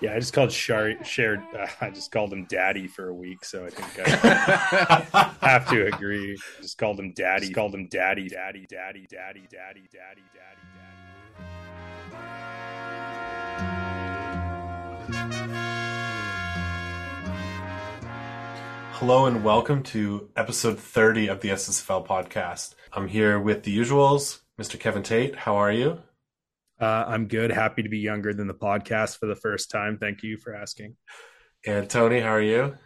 Yeah, I just called Shar- shared. Uh, I just called him Daddy for a week, so I think I have to agree. Just called him Daddy. Just called him Daddy, Daddy, Daddy, Daddy, Daddy, Daddy, Daddy, Hello and welcome to episode 30 of the SSFL podcast. I'm here with the usuals, Mr. Kevin Tate. How are you? Uh, I'm good. Happy to be younger than the podcast for the first time. Thank you for asking. And Tony, how are you?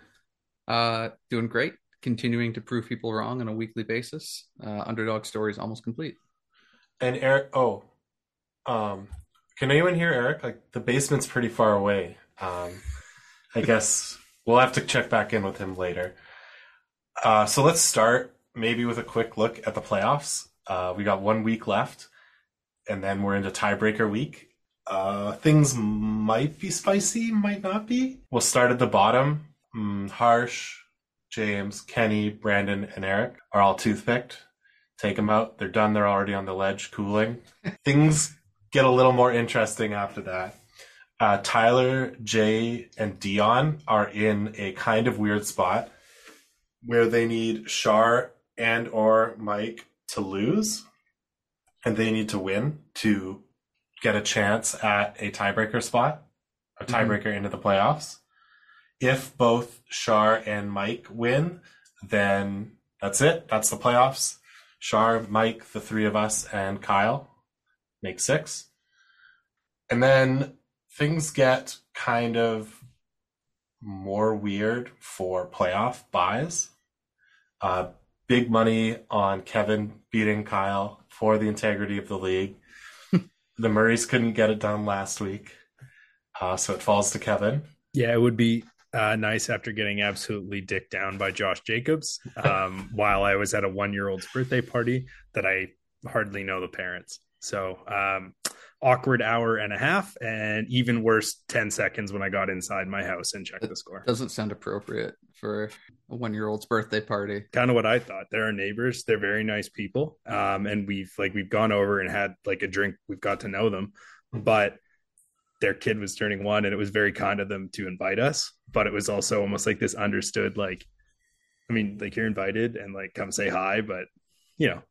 Uh, doing great. Continuing to prove people wrong on a weekly basis. Uh, underdog stories almost complete. And Erik, oh, um, can anyone hear Erik? Like the basement's pretty far away. Um, I guess we'll have to check back in with him later. Uh, so let's start maybe with a quick look at the playoffs. Uh, we got one week left and then we're into tiebreaker week. Uh, things might be spicy, might not be. We'll start at the bottom. Mm, Harsh, James, Kenny, Brandon, and Erik are all toothpicked. Take them out. They're done. They're already on the ledge cooling. things get a little more interesting after that. Uh, Tyler, Jay, and Dion are in a kind of weird spot where they need Shar and or Mike to lose and they need to win to get a chance at a tiebreaker spot, a mm-hmm. tiebreaker mm-hmm. into the playoffs. If both Shar and Mike win, then that's it. That's the playoffs. Shar, Mike, the three of us, and Kyle make six. And then things get kind of more weird for playoff buys. Uh, big money on Kevin beating Kyle for the integrity of the league. the Murrays couldn't get it done last week, uh, so it falls to Kevin. Yeah, it would be uh, nice after getting absolutely dicked down by Josh Jacobs um, while I was at a one year old's birthday party that I hardly know the parents. So um, awkward hour and a half, and even worse, 10 seconds when I got inside my house and checked the score. Doesn't sound appropriate for a one year old's birthday party. Kind of what I thought. They're our neighbors. They're very nice people. Um, and we've like, we've gone over and had like a drink. We've got to know them, but their kid was turning one and it was very kind of them to invite us. But it was also almost like this understood, like, I mean, like you're invited and like come say hi, but you know,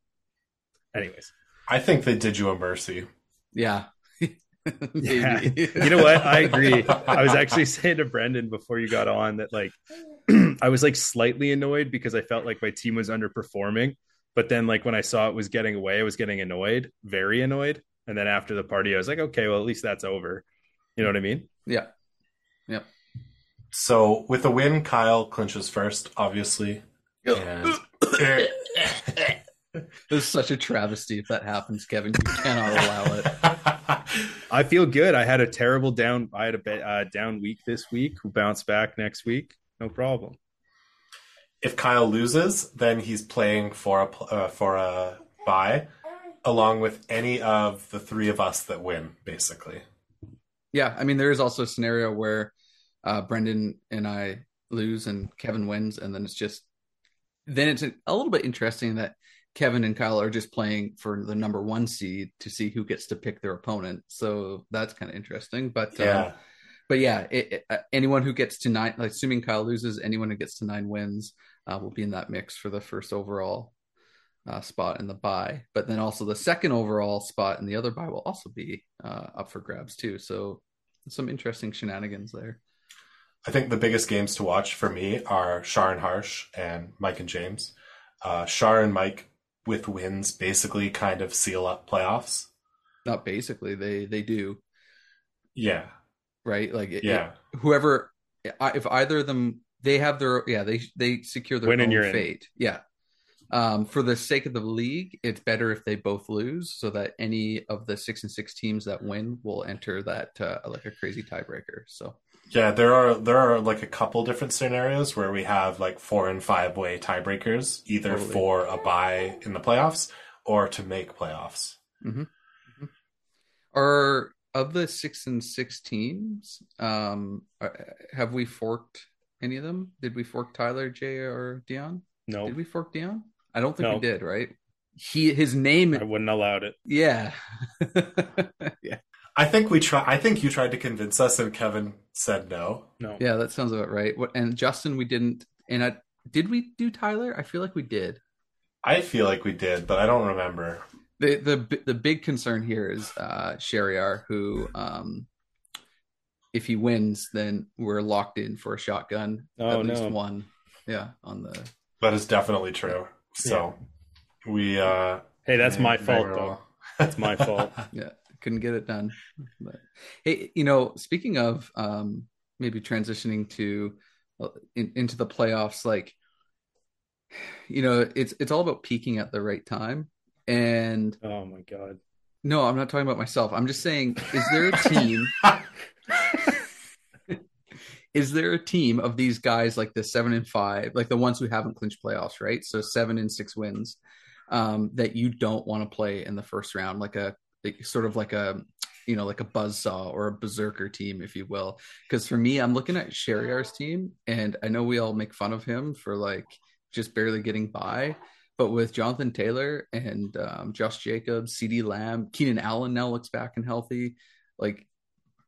anyways. I think they did you a mercy yeah. yeah. You know what? I agree. I was actually saying to Brendan before you got on that like I was like slightly annoyed because I felt like my team was underperforming. But then like when I saw it was getting away, I was getting annoyed, very annoyed. And then after the party, I was like, okay, well at least that's over. You know what I mean? Yeah. Yep. So with the win, Kyle clinches first, obviously. And this is such a travesty if that happens, Kevin. You cannot allow it. I feel good. I had a terrible down. I had a uh, down week this week. We'll bounce back next week. No problem. If Kyle loses, then he's playing for a uh, for a bye, along with any of the three of us that win, basically. Yeah, I mean, there is also a scenario where uh, Brendan and I lose and Kevin wins, and then it's just then it's a little bit interesting that Kevin and Kyle are just playing for the number one seed to see who gets to pick their opponent. So that's kind of interesting. But yeah, um, but yeah, it, it, uh, anyone who gets to nine, like, assuming Kyle loses, anyone who gets to nine wins uh, will be in that mix for the first overall uh, spot in the bye. But then also the second overall spot in the other bye will also be uh, up for grabs too. So some interesting shenanigans there. I think the biggest games to watch for me are Shar and Harsh and Mike and James. Uh, Shar and Mike with wins basically kind of seal up playoffs. Not basically, they they do. Yeah. Right. Like yeah. It, whoever, if either of them, they have their yeah they they secure their Winning own fate. In. Yeah. Um, for the sake of the league, it's better if they both lose, so that any of the six and six teams that win will enter that uh, like a crazy tiebreaker. So yeah, there are there are like a couple different scenarios where we have like four and five way tiebreakers, either totally. for a bye in the playoffs or to make playoffs. Mm-hmm. Mm-hmm. Are of the six and six teams, um, uh, have we forked any of them? Did we fork Tyler, Jay, or Dion? No. Did we fork Dion? I don't think no. we did. Right? He his name. I wouldn't allowed it. Yeah. yeah. I think we try. I think you tried to convince us, and Kevin said no. No. Yeah, that sounds about right. What and Justin, we didn't. And I did we do Tyler? I feel like we did. I feel like we did, but I don't remember. The the the big concern here is uh Shariar, who um if he wins, then we're locked in for a shotgun. Oh, at least no. one. Yeah, on the That is definitely true. So we. uh Hey, that's my fault though. That's my fault. yeah couldn't get it done. But hey you know speaking of um maybe transitioning to in, into the playoffs like you know it's it's all about peaking at the right time. And Oh my god. no i'm not talking about myself. I'm just saying is there a team is there a team of these guys like the seven and five like the ones who haven't clinched playoffs right? So seven and six wins um that you don't want to play in the first round like a like, sort of like a you know like a buzzsaw or a berserker team if you will. Because for me i'm looking at Shariar's team and i know we all make fun of him for like just barely getting by but with jonathan taylor and um, josh jacobs cd lamb keenan allen now looks back and healthy. Like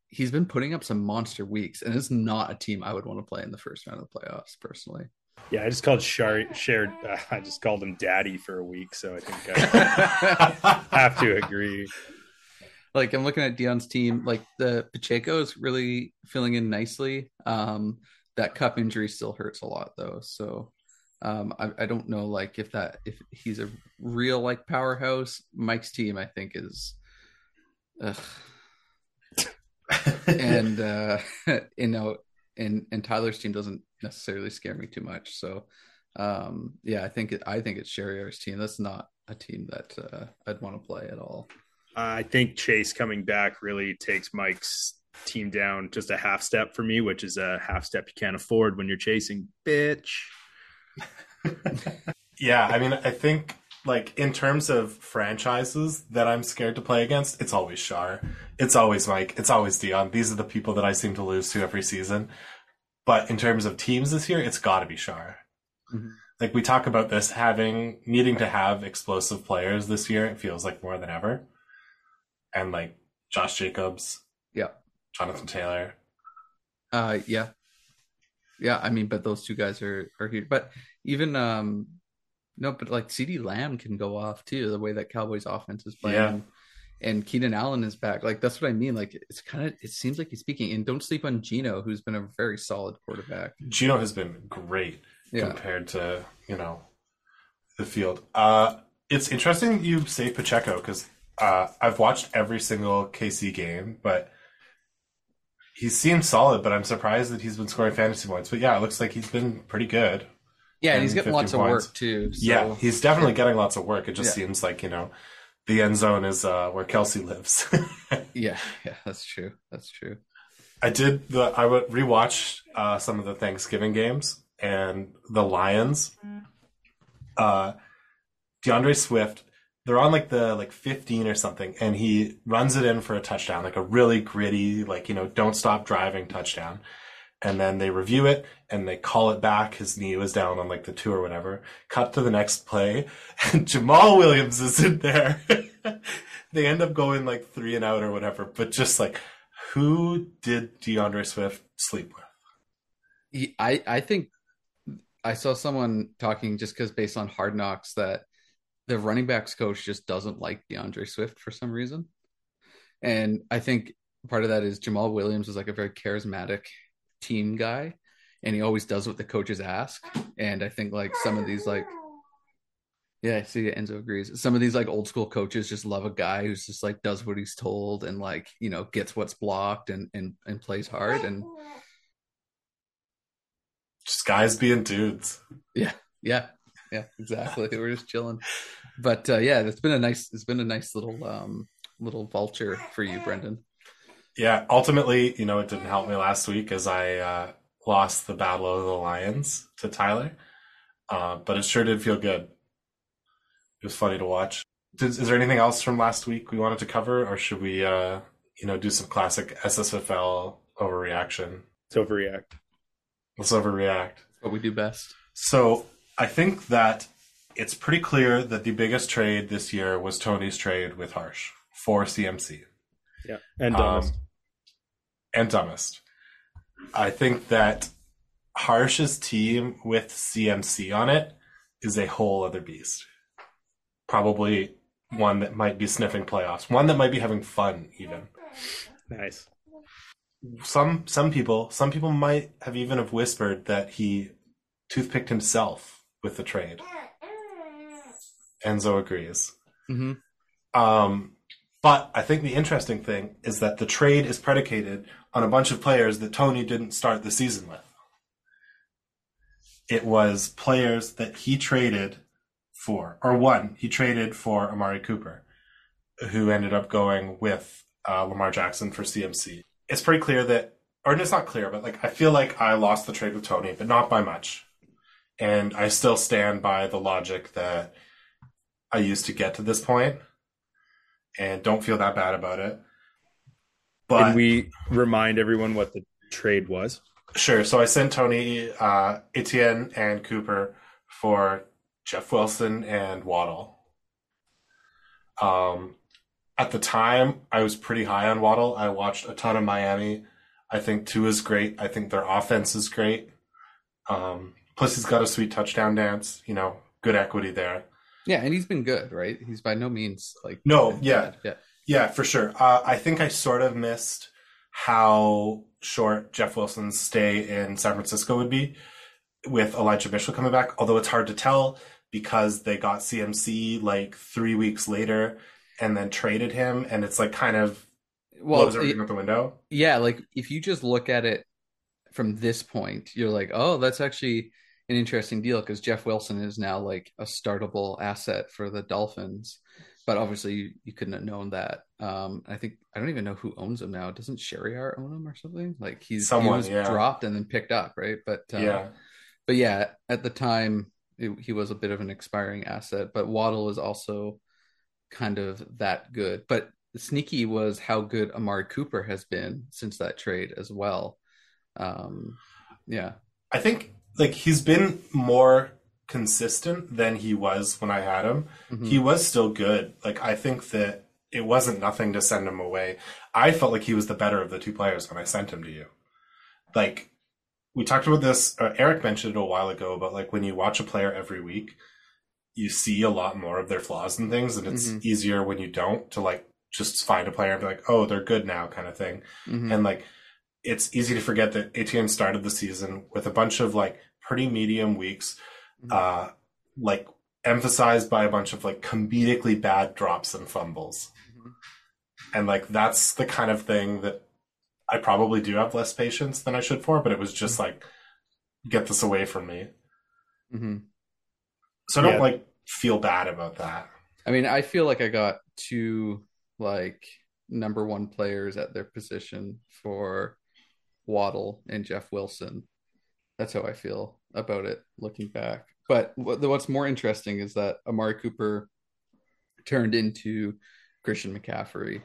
he's been putting up some monster weeks and it's not a team i would want to play in the first round of the playoffs personally Yeah, I just called Shar- shared. Uh, I just called him Daddy for a week, so I think I have to agree. like I'm looking at Dion's team, like the Pacheco is really filling in nicely. Um, that Kupp injury still hurts a lot though, so um, I, I don't know like if that if he's a real like powerhouse. Mike's team, I think, is, ugh. and uh, you know, and and Tyler's team doesn't necessarily scare me too much. So, um, yeah, I think it, I think it's Shariar's team. That's not a team that uh, I'd want to play at all. I think Chase coming back really takes Mike's team down just a half step for me, which is a half step you can't afford when you're chasing, bitch. yeah, I mean, I think like in terms of franchises that I'm scared to play against, it's always Shar, it's always Mike, it's always Dion. These are the people that I seem to lose to every season. But in terms of teams this year, it's got to be Shar. Mhm. Like we talk about this having needing to have explosive players this year. It feels like more than ever, and like Josh Jacobs, Yeah. Jonathan Taylor. Uh, yeah, yeah. I mean, but those two guys are are here. But even um, no, but like CeeDee Lamb can go off too. The way that Cowboys offense is playing, Yeah. And Keenan Allen is back. Like that's what I mean. Like it's kind of it seems like he's speaking. And don't sleep on Geno, who's been a very solid quarterback. Geno has been great. Yeah, compared to you know the field. Uh, it's interesting you say Pacheco because uh, I've watched every single KC game, but he seems solid. But I'm surprised that he's been scoring fantasy points. But yeah, it looks like he's been pretty good. yeah, and he's getting 50 lots of work too. So. Yeah, he's definitely getting lots of work. It just Yeah. seems like you know the end zone is uh, where Kelce lives. yeah, yeah. That's true. That's true. I did the I would rewatch uh, some of the Thanksgiving games and the Lions. Uh, D'Andre Swift, they're on like the like 15 or something, and he runs it in for a touchdown, like a really gritty, like you know, don't stop driving touchdown. And then they review it and they call it back. His knee was down on like the two or whatever. Cut to the next play, and Jamaal Williams is in there. they end up going like three and out or whatever, but just like who did D'Andre Swift sleep with? I I think I saw someone talking just because based on Hard Knocks that the running backs coach just doesn't like D'Andre Swift for some reason, and I think part of that is Jamaal Williams is like a very charismatic team guy, and he always does what the coaches ask, and I think like some of these like. Yeah, I see Enzo agrees. Some of these like old school coaches just love a guy who's just like does what he's told and like, you know, gets what's blocked and and and plays hard and Just guys being dudes. Yeah, yeah, Yeah, exactly. We're just chilling. But uh, yeah, it's been a nice, it's been a nice little, um, little vulture for you, Brendan. Yeah, ultimately, you know, it didn't help me last week as I uh, lost the Battle of the Lions to Tyler. Uh, but it sure did feel good. It was funny to watch. Did, is there anything else from last week we wanted to cover, or should we, uh, you know, do some classic SSFL overreaction? It's overreact. Let's overreact. What we do best. So I think that it's pretty clear that the biggest trade this year was Tony's trade with Harsh for CMC. Yeah, and Um, dumbest. and dumbest. I think that Harsh's team with CMC on it is a whole other beast. Probably one that might be sniffing playoffs, one that might be having fun even. nice. Some some people some people might have even have whispered that he toothpicked himself with the trade. Enzo agrees. hmm Um, but I think the interesting thing is that the trade is predicated on a bunch of players that Tony didn't start the season with. It was players that he traded for, or one, he traded for Amari Cooper, who ended up going with uh, Lamar Jackson for CMC. It's pretty clear that, or it's not clear, but like I feel like I lost the trade with Tony, but not by much. And I still stand by the logic that I used to get to this point and don't feel that bad about it. But Can we remind everyone what the trade was? sure, so I sent Tony, uh, Etienne, and Cooper for Jeff Wilson and Waddle. Um, at the time, I was pretty high on Waddle. I watched a ton of Miami. I think Tua is great. I think their offense is great. Um, plus, he's got a sweet touchdown dance. You know, good equity there. Yeah, and he's been good, right? He's by no means like No, bad. yeah. yeah. Yeah, for sure. Uh, I think I sort of missed how short Jeff Wilson's stay in San Francisco would be with Elijah Mitchell coming back, although it's hard to tell because they got CMC like three weeks later and then traded him, and it's like kind of Well, blows everything out the window. yeah, like if you just look at it from this point, you're like, oh, that's actually an interesting deal because Jeff Wilson is now like a startable asset for the Dolphins. But obviously, you, you couldn't have known that. Um, I think I don't even know who owns him now. Doesn't Shariar own him or something? Like he's Someone, he was yeah. dropped and then picked up, right? But uh, yeah. but yeah, at the time it, he was a bit of an expiring asset. But Waddle is also kind of that good. But sneaky was how good Amari Cooper has been since that trade as well. Um, yeah, I think like he's been more consistent than he was when I had him. Mhm. He was still good. Like I think that it wasn't nothing to send him away. I felt like he was the better of the two players when I sent him to you. Like we talked about this. Uh, Erik mentioned it a while ago, but like when you watch a player every week, you see a lot more of their flaws and things, and it's Mhm. easier when you don't to like just find a player and be like, oh, they're good now, kind of thing Mhm. and like it's easy to forget that Etienne started the season with a bunch of like pretty medium weeks, Mhm. uh, like emphasized by a bunch of like comedically bad drops and fumbles, Mhm. and like that's the kind of thing that I probably do have less patience than I should for, but it was just like get this away from me, Mhm. so I don't Yeah. like feel bad about that. I mean, I feel like I got two like number one players at their position for Waddle and Jeff Wilson. That's how I feel about it looking back. But what's more interesting is that Amari Cooper turned into Christian McCaffrey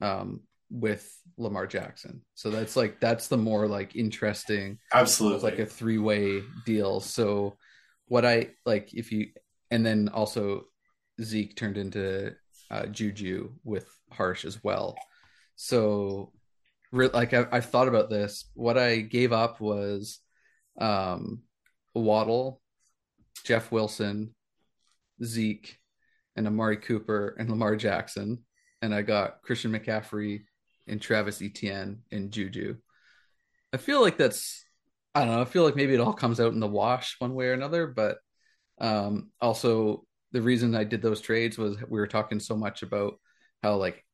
um, with Lamar Jackson. So that's like that's the more like interesting Absolutely, like a three way deal. So what I like if you and then also Zeke turned into uh, Juju with Harsh as well. So re- like I, I've thought about this. What I gave up was um, Waddle, Jeff Wilson, Zeke, and Amari Cooper and Lamar Jackson, and I got Christian McCaffrey and Travis Etienne and Juju. I feel like that's I don't know. I feel like maybe it all comes out in the wash one way or another, but um, also the reason I did those trades was we were talking so much about how like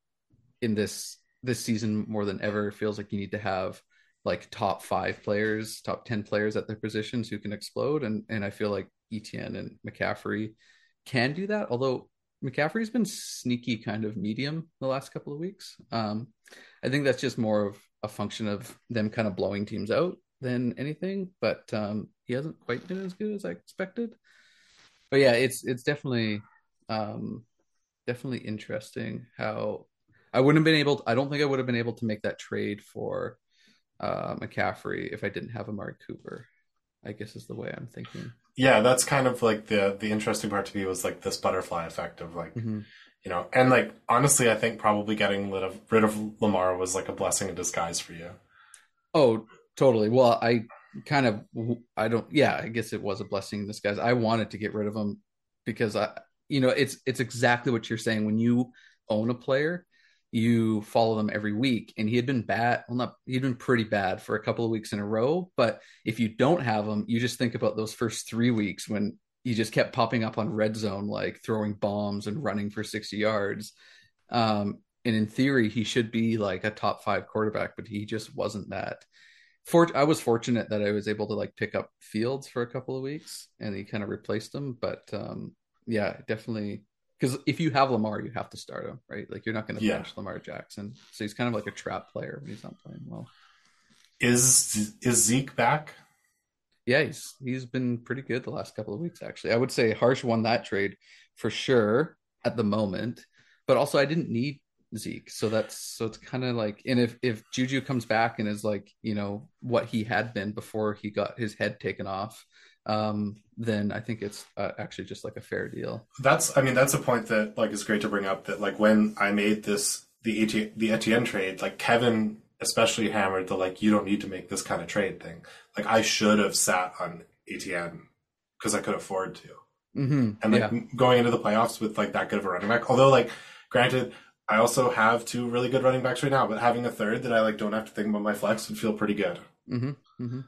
in this this season more than ever feels like you need to have like top five players, top ten players at their positions who can explode, and and I feel like Etienne and McCaffrey can do that. Although McCaffrey's been sneaky kind of medium the last couple of weeks. Um, I think that's just more of a function of them kind of blowing teams out than anything. But um, he hasn't quite been as good as I expected. But yeah, it's it's definitely um, definitely interesting how I wouldn't have been able. To, I don't think I would have been able to make that trade for uh, McCaffrey if I didn't have Amari Cooper. I guess is the way I'm thinking. yeah. That's kind of like the the interesting part to me was like this butterfly effect of like. Mm-hmm. you know, and like honestly, I think probably getting rid of rid of Lamar was like a blessing in disguise for you. Oh, totally. Well, I kind of, I don't. Yeah, I guess it was a blessing in disguise. I wanted to get rid of him because I, you know, it's it's exactly what you're saying. When you own a player, you follow them every week, and he had been bad. Well, not he'd been pretty bad for a couple of weeks in a row. But if you don't have him, you just think about those first three weeks when he just kept popping up on red zone, like throwing bombs and running for 60 yards. Um, and in theory, he should be like a top five quarterback, but he just wasn't that. For I was fortunate that I was able to like pick up Fields for a couple of weeks, and he kind of replaced him. But um, yeah, definitely because if you have Lamar, you have to start him, right? Like you're not going to Yeah. bench Lamar Jackson, so he's kind of like a trap player when he's not playing well. Is is Zeke back? Yeah, he's he's been pretty good the last couple of weeks. Actually, I would say Harsh won that trade for sure at the moment, but also I didn't need Zeke, so that's so it's kind of like, and if if Juju comes back and is like you know what he had been before he got his head taken off, um, then I think it's uh, actually just like a fair deal. That's I mean that's a point that like is great to bring up. That like when I made this the Etienne, the Etienne trade, like Kevin especially hammered the like you don't need to make this kind of trade thing. Like I should have sat on Etienne because I could afford to. Mm-hmm. and like yeah, going into the playoffs with like that good of a running back. Although like granted, I also have two really good running backs right now, but having a third that I like don't have to think about my flex would feel pretty good. mm-hmm. Mm-hmm.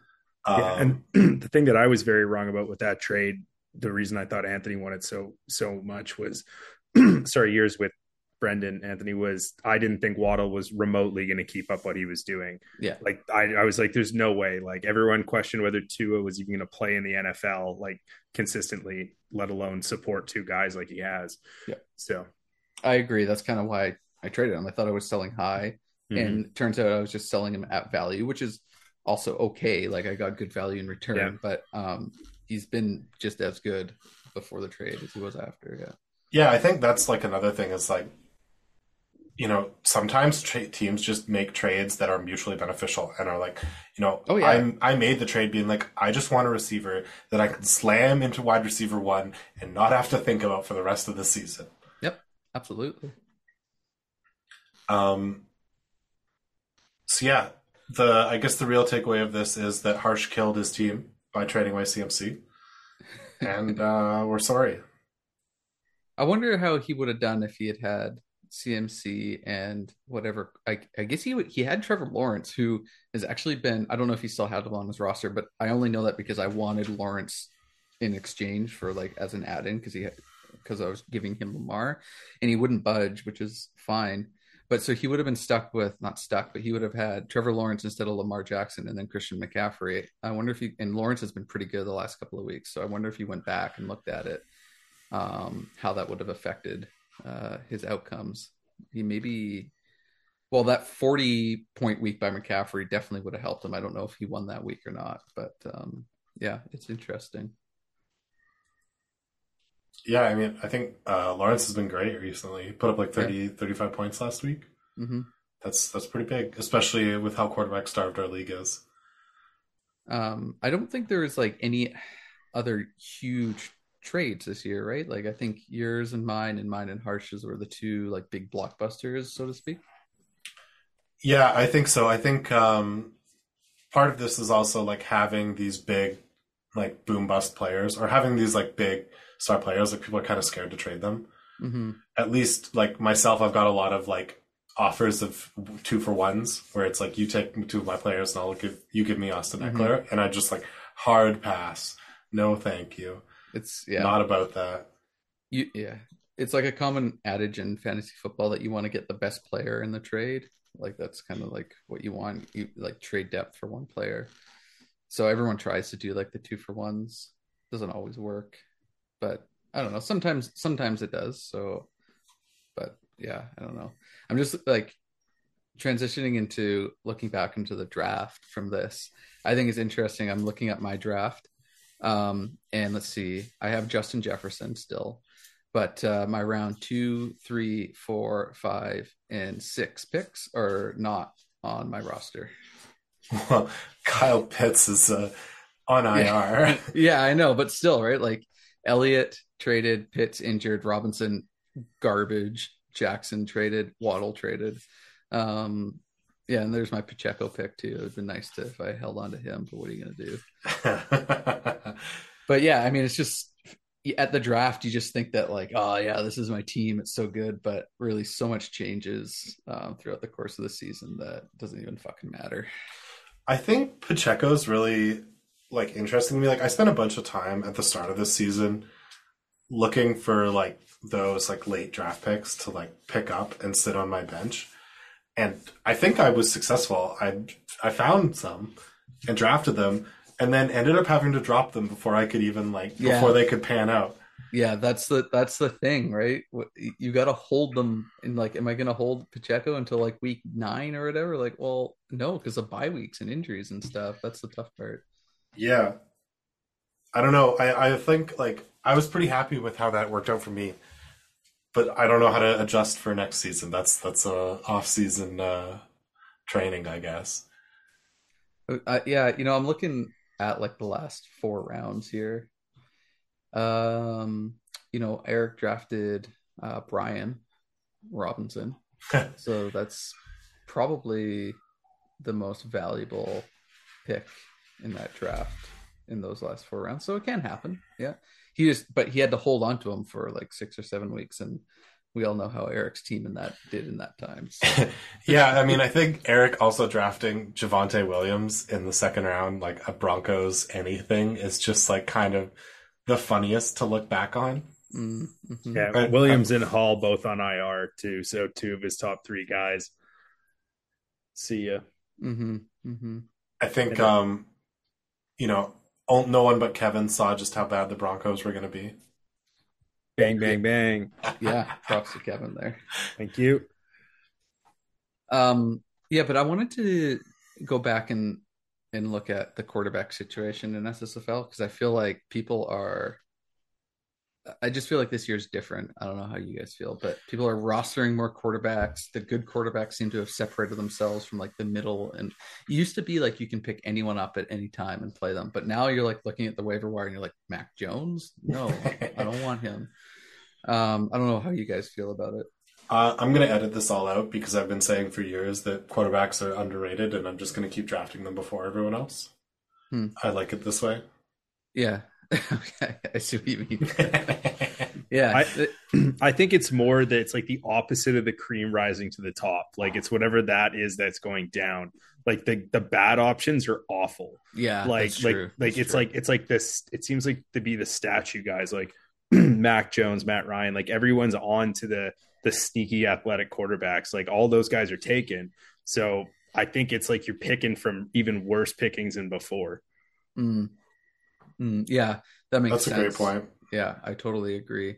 Yeah, Um, and the thing that I was very wrong about with that trade, the reason I thought Anthony wanted so so much was, sorry, years with Brendan Anthony was I didn't think Waddle was remotely going to keep up what he was doing. Yeah. like I, I was like, there's no way. Like everyone questioned whether Tua was even going to play in the NFL like consistently, let alone support two guys like he has. Yeah. So I agree. That's kind of why I traded him. I thought I was selling high. mhm. and it turns out I was just selling him at value, which is also okay. Like I got good value in return, Yeah. but um, he's been just as good before the trade as he was after. Yeah, yeah, I think that's like another thing is like, you know, sometimes tra- teams just make trades that are mutually beneficial and are like, you know, Oh, yeah. I'm, I made the trade being like, I just want a receiver that I can slam into wide receiver one and not have to think about for the rest of the season. Yep, absolutely. Um, so yeah, the I guess the real takeaway of this is that Harsh killed his team by trading away CMC, and uh, we're sorry. I wonder how he would have done if he had had CMC and whatever. I, I guess he would, he had Trevor Lawrence, who has actually been. I don't know if he still had him on his roster, but I only know that because I wanted Lawrence in exchange for like as an add-in because he had because I was giving him Lamar, and he wouldn't budge, which is fine. But so he would have been stuck with not stuck, but he would have had Trevor Lawrence instead of Lamar Jackson, and then Christian McCaffrey. I wonder if he and Lawrence has been pretty good the last couple of weeks, so I wonder if he went back and looked at it, um, how that would have affected uh, his outcomes. He maybe, well, that forty point week by McCaffrey definitely would have helped him. I don't know if he won that week or not, but um, yeah, it's interesting. Yeah, I mean, I think uh, Lawrence has been great recently. He put up like 30, 35 points last week. hmm That's that's pretty big, especially with how quarterback starved our league is. Um, I don't think there is like any other huge trades this year, right? Like I think yours and mine and mine and Harsh's were the two like big blockbusters, so to speak. Yeah, I think so. I think um, part of this is also like having these big, like boom bust players, or having these like big star players. Like people are kind of scared to trade them. hmm At least like myself, I've got a lot of like offers of two for ones where it's like you take two of my players and I'll give you give me Austin Mhm. Ekeler, and I just like hard pass. No, thank you. It's yeah, Not about that. you yeah. It's like a common adage in fantasy football that you want to get the best player in the trade. Like that's kind of like what you want. You like trade depth for one player. So everyone tries to do like the two for ones. Doesn't always work, but I don't know. Sometimes sometimes it does. So, but yeah, I don't know. I'm just like transitioning into looking back into the draft from this. I think it's interesting. I'm looking at my draft, um, and let's see. I have Justin Jefferson still, but uh, my round two, three, four, five, and six picks are not on my roster. Well, Kyle Pitts is uh, on IR. yeah, I know, but still, right? Like Elliott traded, Pitts injured, Robinson garbage. Jackson traded, Waddle traded. Um, yeah, and there's my Pacheco pick too. It would have been nice to if I held on to him, but what are you gonna do? but yeah, I mean, it's just at the draft, you just think that like, oh yeah, this is my team. It's so good, but really, so much changes um, throughout the course of the season that doesn't even fucking matter. I think Pacheco's really like interesting to me. Like, I spent a bunch of time at the start of this season looking for like those like late draft picks to like pick up and sit on my bench, and I think I was successful. I I found some and drafted them and then ended up having to drop them before I could even like Yeah. before they could pan out. Yeah, that's the that's the thing, right? You got to hold them in like, am I going to hold Pacheco until like week nine or whatever? Like, well, no, because of bye weeks and injuries and stuff. That's the tough part. Yeah. I don't know. I, I think like I was pretty happy with how that worked out for me. But I don't know how to adjust for next season. That's that's a off season uh training, I guess. Uh, yeah, you know, I'm looking at like the last four rounds here. Um, you know, Erik drafted uh Brian Robinson. so that's probably the most valuable pick in that draft in those last four rounds. So it can happen. Yeah. He just but he had to hold on to him for like six or seven weeks and we all know how Erik's team in that did in that time. So, yeah, I mean I think Erik also drafting Javonte Williams in the second round, like a Broncos anything, is just like kind of the funniest to look back on. mm, mhm. Yeah, I- Williams and Hall both on IR too. So two of his top three guys. See ya. Mhm, mhm. I think um you know, no one but Kevin saw just how bad the Broncos were gonna be. Bang, bang, bang. Yeah, props to Kevin there. Thank you. Um, yeah, but I wanted to go back and and look at the quarterback situation in SSFL because I feel like people are. I just feel like this year's different. I don't know how you guys feel, but people are rostering more quarterbacks. The good quarterbacks seem to have separated themselves from like the middle. And it used to be like you can pick anyone up at any time and play them, but now you're like looking at the waiver wire and you're like Mac Jones. No, I don't want him. Um, I don't know how you guys feel about it. Uh, I'm going to edit this all out because I've been saying for years that quarterbacks are underrated, and I'm just going to keep drafting them before everyone else. Hmm. I like it this way. Yeah, okay, I see what you mean. Yeah, I- I think it's more that it's like the opposite of the cream rising to the top. Like it's whatever that is that's going down. Like the the bad options are awful. yeah, like like like That's it's true. like it's like this. It seems like to be the statue guys like Mac Jones, Matt Ryan. Like everyone's on to the the sneaky athletic quarterbacks. Like all those guys are taken. So I think it's like you're picking from even worse pickings than before. Mm. Mm, yeah, that makes sense. That's a great point. Yeah, I totally agree.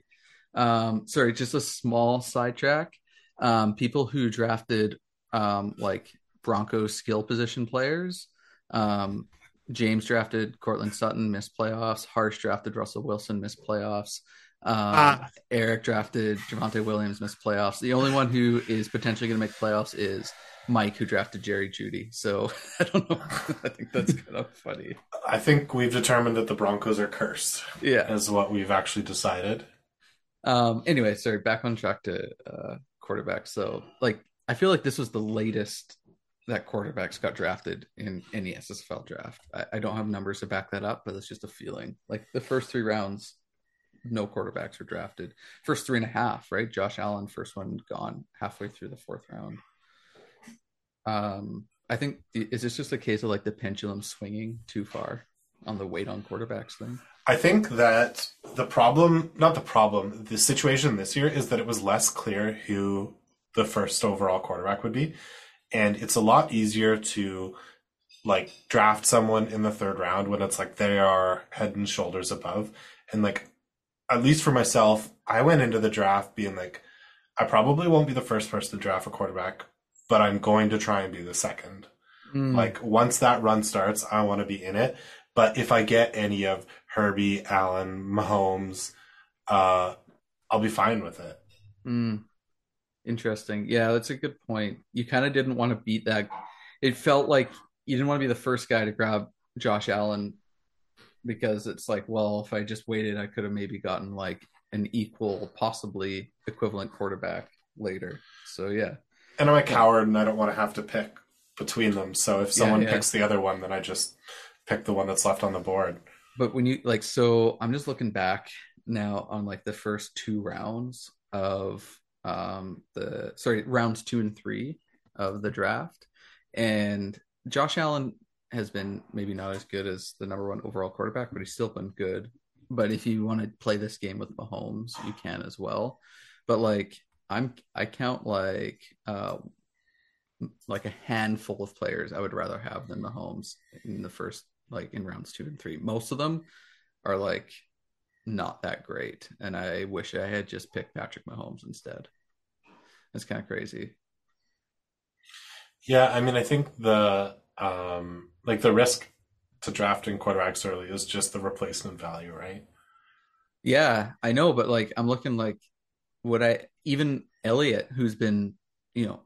Um, sorry, just a small sidetrack. Um, people who drafted um, like Broncos skill position players. Um, James drafted Courtland Sutton, missed playoffs. Harsh drafted Russell Wilson, missed playoffs. Um, Ah. Erik drafted Javonte Williams, missed playoffs. The only one who is potentially going to make playoffs is Mike, who drafted Jerry Jeudy. So I don't know. I think that's kind of funny. I think we've determined that the Broncos are cursed, Yeah. is what we've actually decided. Um. Anyway, sorry. Back on track to uh, quarterbacks. So, like, I feel like this was the latest that quarterbacks got drafted in any SSFL draft. I, I don't have numbers to back that up, but it's just a feeling. Like the first three rounds, no quarterbacks were drafted. First three and a half, right? Josh Allen, first one gone halfway through the fourth round. Um, I think is this just a case of like the pendulum swinging too far on the weight on quarterbacks thing? I think that the problem, not the problem, the situation this year is that it was less clear who the first overall quarterback would be. And it's a lot easier to like draft someone in the third round when it's like they are head and shoulders above. And like, at least for myself, I went into the draft being like, I probably won't be the first person to draft a quarterback, but I'm going to try and be the second. Mm, Like once that run starts, I want to be in it. But if I get any of Herbie, Allen, Mahomes, uh, I'll be fine with it. Mm, interesting. Yeah, that's a good point. You kind of didn't want to beat that. It felt like you didn't want to be the first guy to grab Josh Allen because it's like, well, if I just waited, I could have maybe gotten like an equal, possibly equivalent quarterback later. So yeah, And I'm a coward and I don't want to have to pick between them. So if someone yeah. picks the other one, then I just pick the one that's left on the board. but when you like, so I'm just looking back now on like the first two rounds of um the sorry rounds two and three of the draft, and Josh Allen has been maybe not as good as the number one overall quarterback, but he's still been good. But if you want to play this game with Mahomes, you can as well. But like I'm, I count like uh, like a handful of players I would rather have than Mahomes in the first like in rounds two and three. Most of them are like not that great, and I wish I had just picked Patrick Mahomes instead. That's kind of crazy. Yeah, I mean, I think the um, like the risk to drafting quarterbacks early is just the replacement value, right? Yeah, I know, but like I'm looking like would I even Elliott, who's been, you know,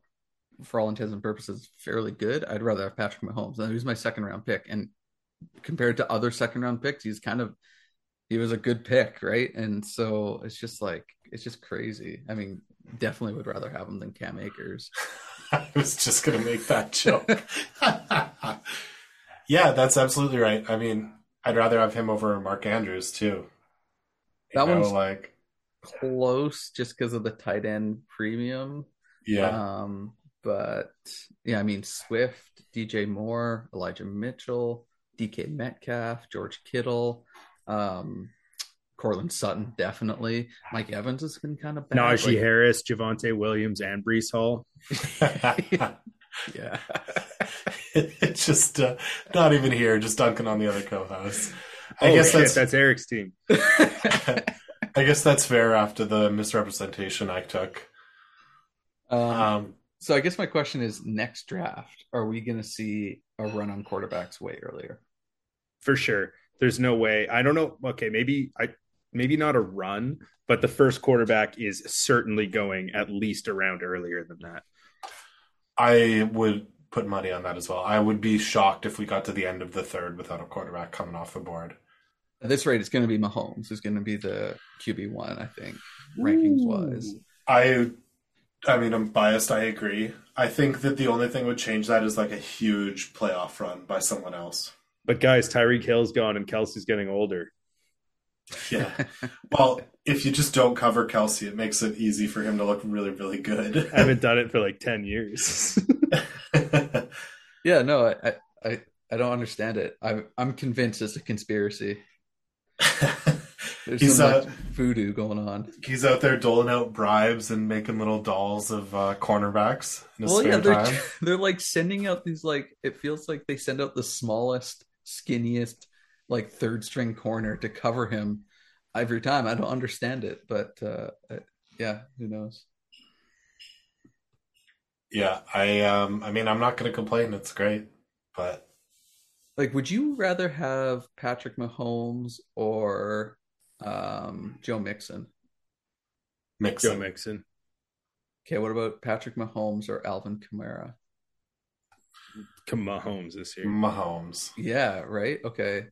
for all intents and purposes, fairly good. I'd rather have Patrick Mahomes. Now, He's my second round pick, and compared to other second round picks, he's kind of he was a good pick, right? And so it's just like it's just crazy. I mean, definitely would rather have him than Cam Akers. I was just gonna make that joke. yeah, that's absolutely right. I mean, I'd rather have him over Mark Andrews too. You That know, one's- like Close, just because of the tight end premium. yeah, Um, but yeah, I mean Swift, DJ Moore, Elijah Mitchell, DK Metcalf, George Kittle, um, Courtland Sutton, definitely. Mike Evans has been kind of bad. Najee like- Harris, Javonte Williams, and Breece Hall. Yeah. it's just uh, not even here, just dunking on the other co-hosts. I oh, guess shit, that's, that's Erik's team. I guess that's fair after the misrepresentation I took. um, Um, so I guess my question is next draft, are we going to see a run on quarterbacks way earlier? for sure. There's no way. I don't know. Okay, maybe I maybe not a run, but the first quarterback is certainly going at least a round earlier than that. I would put money on that as well. I would be shocked if we got to the end of the third without a quarterback coming off the board. At this rate, it's going to be Mahomes who's going to be the QB one, I think, rankings wise. I I mean I'm biased, I agree. I think that the only thing would change that is like a huge playoff run by someone else. But guys, Tyreek Hill's gone and Kelce's getting older. Yeah. well, if you just don't cover Kelce, it makes it easy for him to look really, really good. I haven't done it for like 10 years. Yeah, no, I, I, I don't understand it. I'm, I'm convinced it's a conspiracy. There's He's, some uh, voodoo going on. He's out there doling out bribes and making little dolls of uh, cornerbacks in his Well, yeah, they're time. they're like sending out these like it feels like they send out the smallest, skinniest, like third string corner to cover him every time. I don't understand it, but uh, uh, yeah, who knows? Yeah, I um, I mean, I'm not going to complain. It's great, but Like, would you rather have Patrick Mahomes or um, Joe Mixon? mix Joe. Mixon. Okay, what about Patrick Mahomes or Alvin Kamara? Come Mahomes this year. Mahomes. Yeah, right. Okay,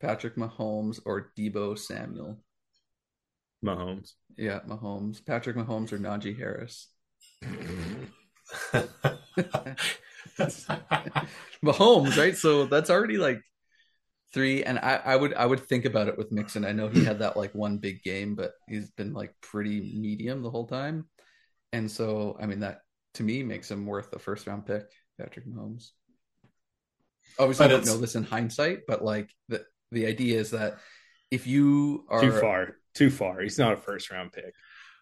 Patrick Mahomes or Deebo Samuel? Mahomes. Yeah, Mahomes. Patrick Mahomes or Najee Harris? Mahomes, right? So that's already like three. And I, I would I would think about it with Mixon. I know he had that like one big game, but he's been like pretty medium the whole time. And so I mean that to me makes him worth a first round pick, Patrick Mahomes. Obviously, But I don't know this in hindsight, but like the the idea is that if you are Too far. Too far. He's not a first round pick.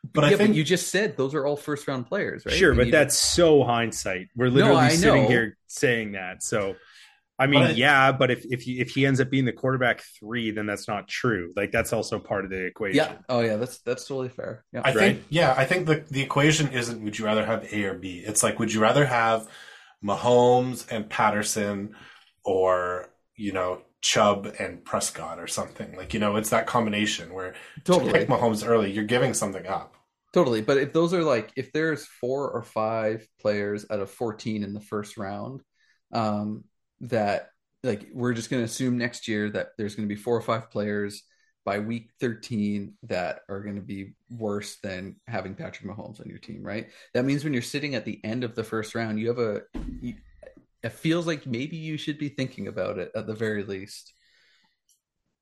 But yeah, I think but you just said those are all first round players, right? Sure, We but need- that's so hindsight. We're literally I sitting know. here saying that. So I mean, But yeah, but if if he, if he ends up being the quarterback three, then that's not true. Like that's also part of the equation. yeah. Oh yeah, that's that's totally fair. Yeah. I Right. think yeah, I think the the equation isn't would you rather have A or B. It's like would you rather have Mahomes and Patterson or you know Chubb and Prescott or something like you know it's that combination where to totally. pick Mahomes early you're giving something up. Totally, but if those are like if there's four or five players out of 14 in the first round, um, that like we're just going to assume next year that there's going to be four or five players by week 13 that are going to be worse than having Patrick Mahomes on your team, right? That means when you're sitting at the end of the first round, you have a. You, it feels like maybe you should be thinking about it at the very least.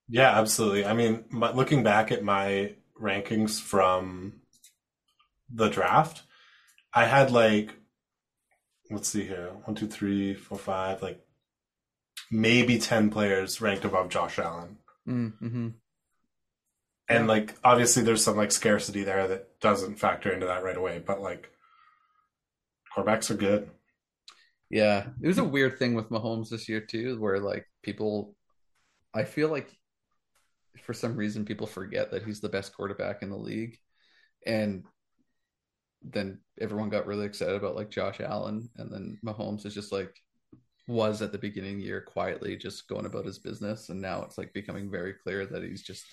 Yeah, absolutely. I mean, my, looking back at my rankings from the draft, I had like, let's see here, one, two, three, four, five, like maybe 10 players ranked above Josh Allen. Mm-hmm. And like, obviously, there's some like scarcity there that doesn't factor into that right away, but like, quarterbacks are good. Yeah, it was a weird thing with Mahomes this year too, where like people, I feel like for some reason people forget that he's the best quarterback in the league, and then everyone got really excited about like Josh Allen, and then Mahomes is just like was at the beginning of the year quietly just going about his business, and now it's like becoming very clear that he's just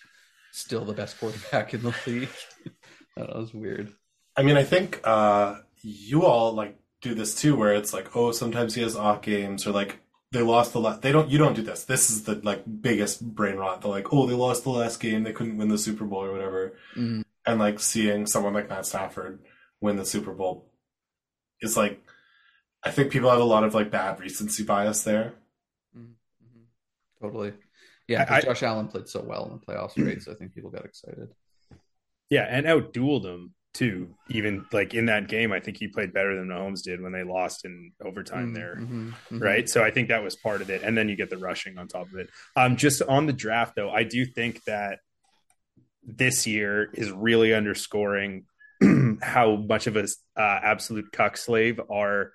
still the best quarterback in the league. that was weird. I mean, I think uh, you all like do this too, where it's like, oh, sometimes he has off games, or like they lost the last. They don't. You don't do this. This is the like biggest brain rot. They're like, oh, they lost the last game. They couldn't win the Super Bowl or whatever. Mm. And like seeing someone like Matt Stafford win the Super Bowl is like, I think people have a lot of like bad recency bias there. Mm-hmm. Totally. Yeah, I- 'cause Josh Allen played so well in the playoffs, right? So I think people got excited. Yeah, and outdueled him too. Even like in that game, I think he played better than Mahomes did when they lost in overtime there. Mhm, mhm. right? So I think that was part of it, and then you get the rushing on top of it. Um, just on the draft, though, I do think that this year is really underscoring how much of a uh, absolute cuck slave our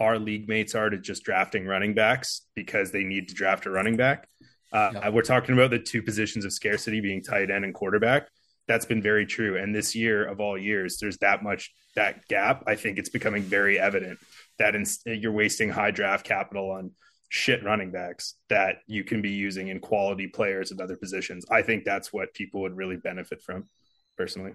our league mates are to just drafting running backs because they need to draft a running back. Uh, Yeah. We're talking about the two positions of scarcity being tight end and quarterback. That's been very true, and this year of all years, there's that much that gap. I think it's becoming very evident that in, you're wasting high draft capital on shit running backs that you can be using in quality players at other positions. I think that's what people would really benefit from, personally.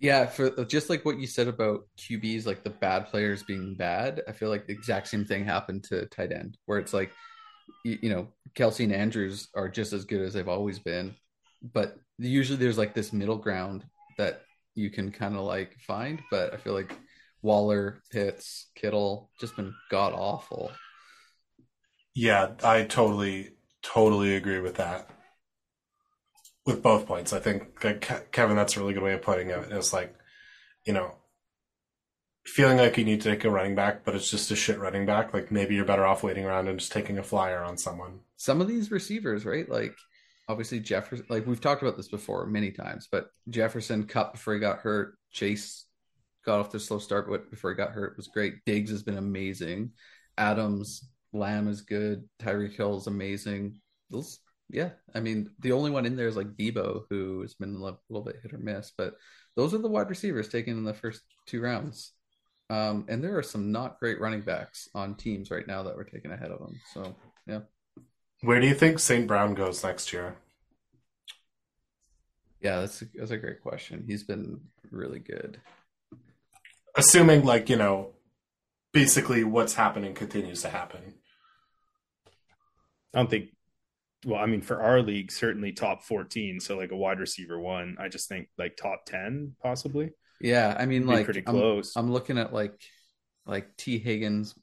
Yeah, for just like what you said about QBs, like the bad players being bad, I feel like the exact same thing happened to tight end, where it's like, you, you know, Kelce and Andrews are just as good as they've always been, but usually there's like this middle ground that you can kind of like find. But I feel like Waller, Pitts, Kittle, just been god awful. Yeah, I totally, totally agree with that. With both points, I think like, Kevin, that's a really good way of putting it. It's like, you know, feeling like you need to take a running back, but it's just a shit running back. Like maybe you're better off waiting around and just taking a flyer on someone. some of these receivers, right? Like obviously Jefferson, like we've talked about this before many times, but Jefferson cut before he got hurt. Chase got off the slow start, but before he got hurt was great. Diggs has been amazing. Adams, Lamb is good. Tyreek Hill is amazing. Those, yeah, I mean the only one in there is like Deebo, who has been a little bit hit or miss, but those are the wide receivers taken in the first two rounds. Um, and there are some not great running backs on teams right now that were taken ahead of them. So yeah. Where do you think St. Brown goes next year? Yeah, that's a, that's a great question. He's been really good. Assuming, like, you know, basically what's happening continues to happen. I don't think. Well, I mean, for our league, certainly top 14. So like a wide receiver one. I just think like top 10 possibly. Yeah, I mean, Be like pretty I'm, close. I'm looking at like like Tee Higgins,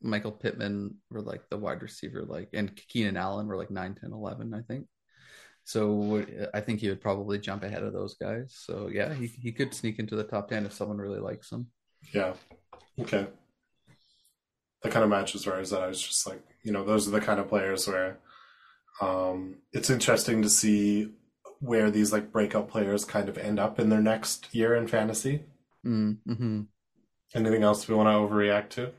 Michael Pittman were like the wide receiver, like and Keenan Allen were like 9, 10, 11, I think. So I think he would probably jump ahead of those guys. So yeah, he he could sneak into the top ten if someone really likes him. Yeah. Okay. That kind of matches where I was at. I was just like, you know, those are the kind of players where um, it's interesting to see where these like breakout players kind of end up in their next year in fantasy. Mm-hmm. Anything else we want to overreact to?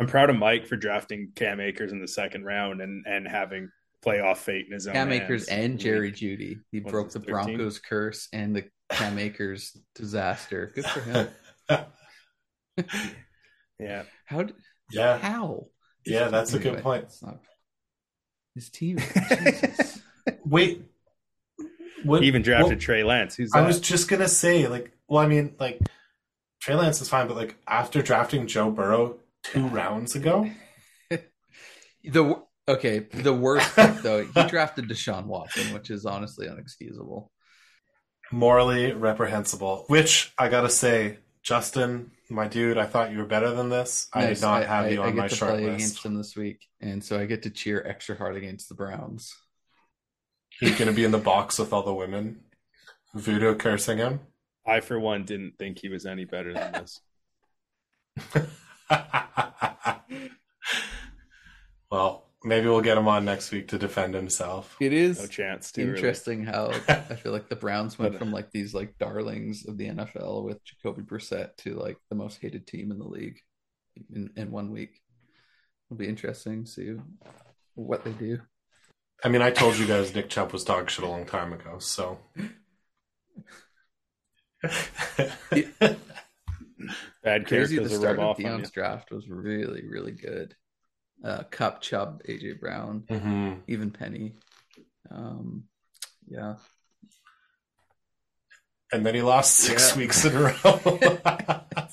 I'm proud of Mike for drafting Cam Akers in the second round and and having playoff fate in his own Cam hands. Akers and Jerry Jeudy. He What's broke the 13? Broncos curse and the Cam Akers disaster. Good for him. Yeah. How? yeah. How? Yeah, that's a good point. it's not- His team. Jesus. Wait. What, He even drafted what- Trey Lance. Who's I was just gonna say, like, well, I mean, like, Trey Lance is fine, but like after drafting Joe Burrow two rounds ago, the Okay, the worst pick though, he drafted Deshaun Watson, which is honestly unexcusable. Morally reprehensible. Which I gotta say, Justin, my dude, I thought you were better than this. I Nice. did not have I, you I on get my to short play list. against him this week, and so I get to cheer extra hard against the Browns. He's gonna be in the box with all the women, voodoo cursing him. I, for one, didn't think he was any better than this. well, maybe we'll get him on next week to defend himself. It is No chance to. Really. interesting how I feel like the Browns went uh, from like these like darlings of the NFL with Jacoby Brissett to like the most hated team in the league in, in one week. It'll be interesting to see what they do. I mean, I told you guys Nick Chubb was dog shit a long time ago, so. Bad Crazy characters the will start of off. Dion's draft was really, really good. Uh Kupp, Chubb, AJ Brown, hmm even Penny. Um yeah. And then he lost six Yeah. weeks in a row.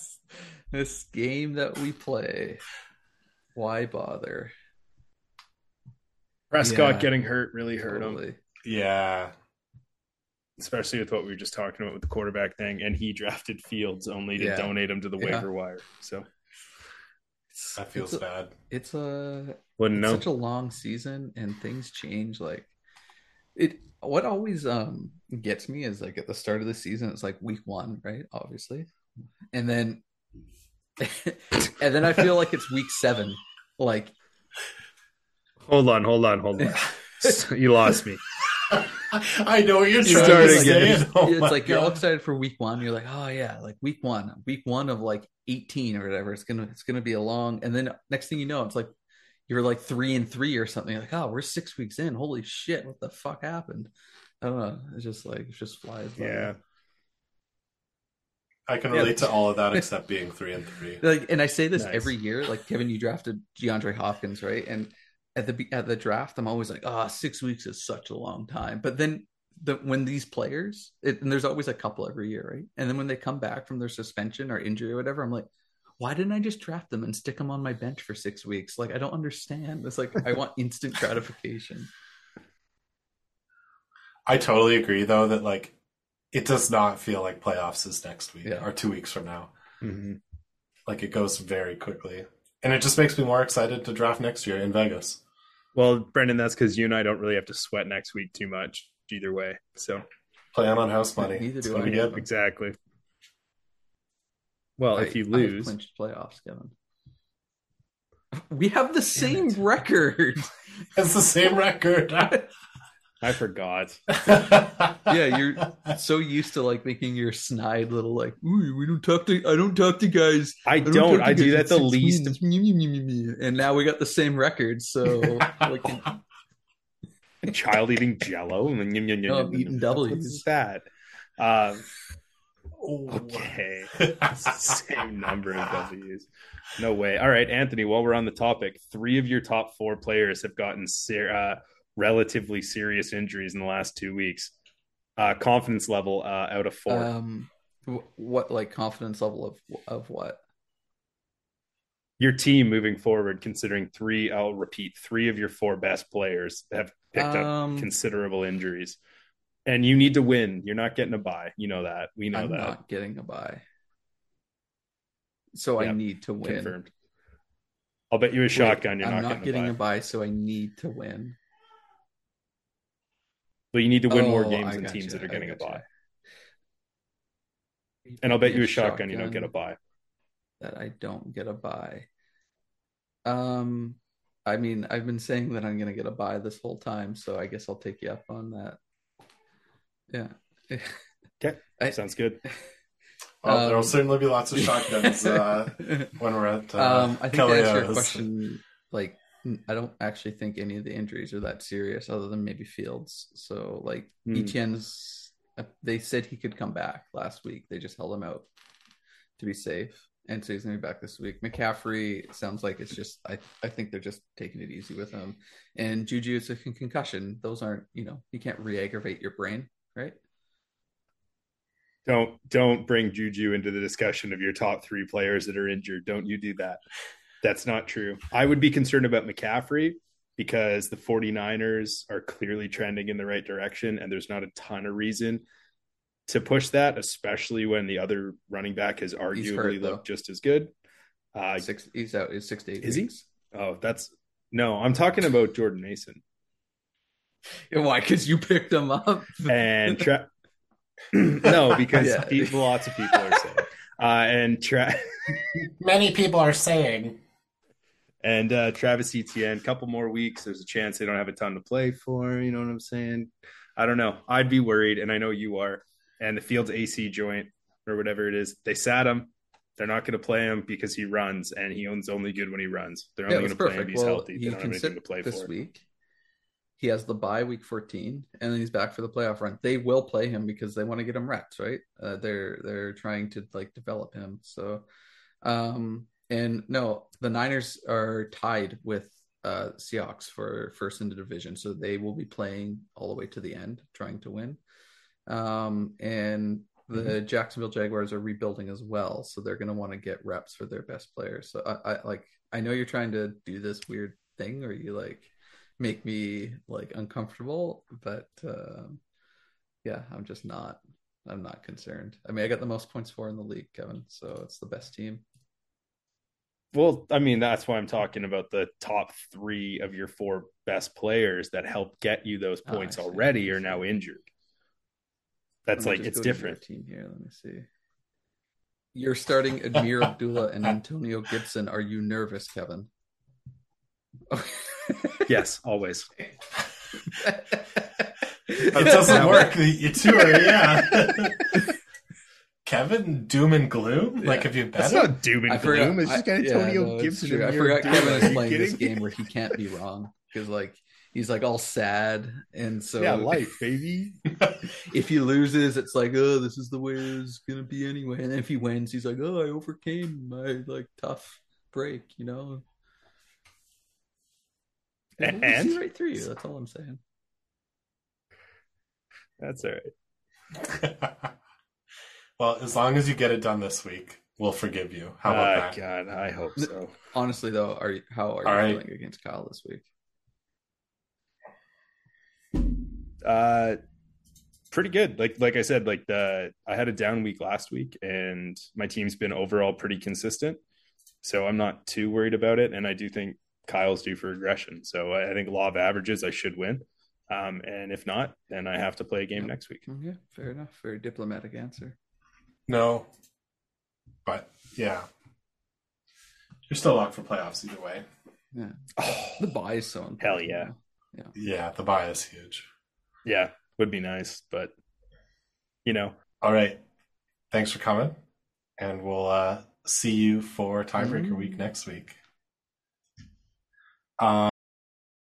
This game that we play. Why bother? Prescott Yeah. getting hurt really hurt him, yeah. Especially with what we were just talking about with the quarterback thing. And he drafted Fields only to Yeah. donate him to the Yeah. waiver wire. So That feels it's a, bad. It's a wouldn't it's know. such a long season and things change like it what always um gets me is like at the start of the season it's like week one right obviously and then and then i feel like it's week seven like Hold on, hold on, hold on. you lost me. I know what you're You trying start to again. say. Oh it's my like you're all excited for week one you're like oh yeah like week one week one of like 18 or whatever it's gonna it's gonna be a long and then next thing you know it's like you're like three and three or something You're like oh we're six weeks in holy shit what the fuck happened i don't know it's just like it just flies by. Yeah. I can Yeah. relate to all of that except being three and three. like and i say this Nice. every year like kevin you drafted deandre hopkins right and at the at the draft i'm always like ah, oh six weeks is such a long time but then the when these players it, and there's always a couple every year right and then when they come back from their suspension or injury or whatever i'm like why didn't i just draft them and stick them on my bench for six weeks like i don't understand it's like i want instant gratification I totally agree, though, that like it does not feel like playoffs is next week Yeah. or two weeks from now. Mhm. Like it goes very quickly, and it just makes me more excited to draft next year in Vegas. Well, Brendan, that's because you and I don't really have to sweat next week too much either way. So Plan on house money. Neither do gonna I. be exactly. Well, if you lose, clinched playoffs kevin we have the same record It's the same record. I forgot. yeah, you're so used to like making your snide little like, Ooh, we don't talk to I don't talk to guys. I don't don't. I do that the least. wins." Meh, meh, meh, meh, meh. And now we got the same record, so like child eating Jello. and then- No, I'm eating W's. What's that? Um, Oh. okay, same number of W's. No way. All right, Anthony. While we're on the topic, three of your top four players have gotten ser- uh, relatively serious injuries in the last two weeks. Uh, confidence level uh, out of four. um what like confidence level of of what? your team moving forward, considering three, I'll repeat, three of your four best players have picked up Um, considerable injuries. And you need to win. You're not getting a bye. You know that. We know I'm that. not getting a bye. So I need to win. Confirmed. I'll bet you a shotgun. You're I'm not, not getting, getting a bye, so I need to win. But you need to win more Oh, games I than gotcha, teams that are I getting a gotcha. bye. And I'll bet you a shotgun, you don't get a bye. that I don't get a bye. Um, I mean, I've been saying that I'm gonna get a bye this whole time, so I guess I'll take you up on that. Yeah. Okay. I- Sounds good. Well, there will Um, certainly be lots of shotguns uh, when we're at. Uh, um, I think to answer your question, like I don't actually think any of the injuries are that serious, other than maybe Fields. So like Hmm. Etienne's, uh, they said he could come back last week. They just held him out to be safe, and so he's gonna be back this week. McCaffrey sounds like it's just I I think they're just taking it easy with him, and Juju is a con- concussion. Those aren't you know you can't re-aggravate your brain, right? Don't don't bring Juju into the discussion of your top three players that are injured. Don't you do that. That's not true. I would be concerned about McCaffrey because the 49ers are clearly trending in the right direction and there's not a ton of reason to push that, especially when the other running back has arguably hurt, looked just as good. Uh, Six. He's out. He's six to eight. Is he? oh, that's no, I'm talking about Jordan Mason Yeah, Why? Because you picked him up. and tra- no, because Yeah. people, lots of people are saying, uh, and tra- Many people are saying. And uh, Travis Etienne, couple more weeks, there's a chance they don't have a ton to play for. You know what I'm saying? I don't know. I'd be worried, and I know you are. And the Fields AC joint or whatever it is, they sat him. They're not going to play him because he runs, and he owns only good when he runs. They're only it's going to play him if he's Well, healthy. They he don't have can anything sit to play this for. week. He has the bye week 14, and then he's back for the playoff run. They will play him because they want to get him reps, right? Uh, they're they're trying to like develop him. So, um, and no, the Niners are tied with uh Seahawks for first in the division, so they will be playing all the way to the end, trying to win. Um, and the Jacksonville Jaguars are rebuilding as well, so they're going to want to get reps for their best players. So I, I like I know you're trying to do this weird thing, or you like make me like uncomfortable, but um, yeah, I'm just not. I'm not concerned. I mean, I got the most points for in the league, Kevin, so it's the best team. Well, I mean, that's why I'm talking about the top three of your four best players that help get you those Oh, points see. already are now injured. That's like it's go to your different. Team here. Let me see. You're starting Ameer Abdullah and Antonio Gibson. Are you nervous, Kevin? Yes, always. it doesn't work. You two are, yeah. Kevin, doom and gloom? Like, have you bet That's him? not doom and I forgot. gloom. It's just got I- yeah, Antonio no, Gibson. true. I forgot Abdullah. Kevin is playing this kidding? game where he can't be wrong because like he's like all sad and so yeah, life, baby. if he loses, it's like oh this is the way it's gonna be anyway, and then if he wins, he's like oh I overcame my like tough break, you know. A- We see and? right through you. That's all I'm saying. That's all right. well, as long as you get it done this week, we'll forgive you. How about Ah, that? God, I hope so. Honestly, though, are you, how are you All right. feeling against Kyle this week? Uh, pretty good. Like like I said, like the I had a down week last week, and my team's been overall pretty consistent. So I'm not too worried about it, and I do think Kyle's due for regression. So I I think law of averages, I should win. Um, and if not, then I have to play a game Yep. next week. Okay, fair enough. Very diplomatic answer. No. But, yeah. You're still locked for playoffs either way. Yeah, Oh, the bye is so important. Hell yeah. Yeah, the bye is huge. yeah, would be nice, but you know, All right. Thanks for coming. And we'll uh, see you for tiebreaker Mm. week next week. Um,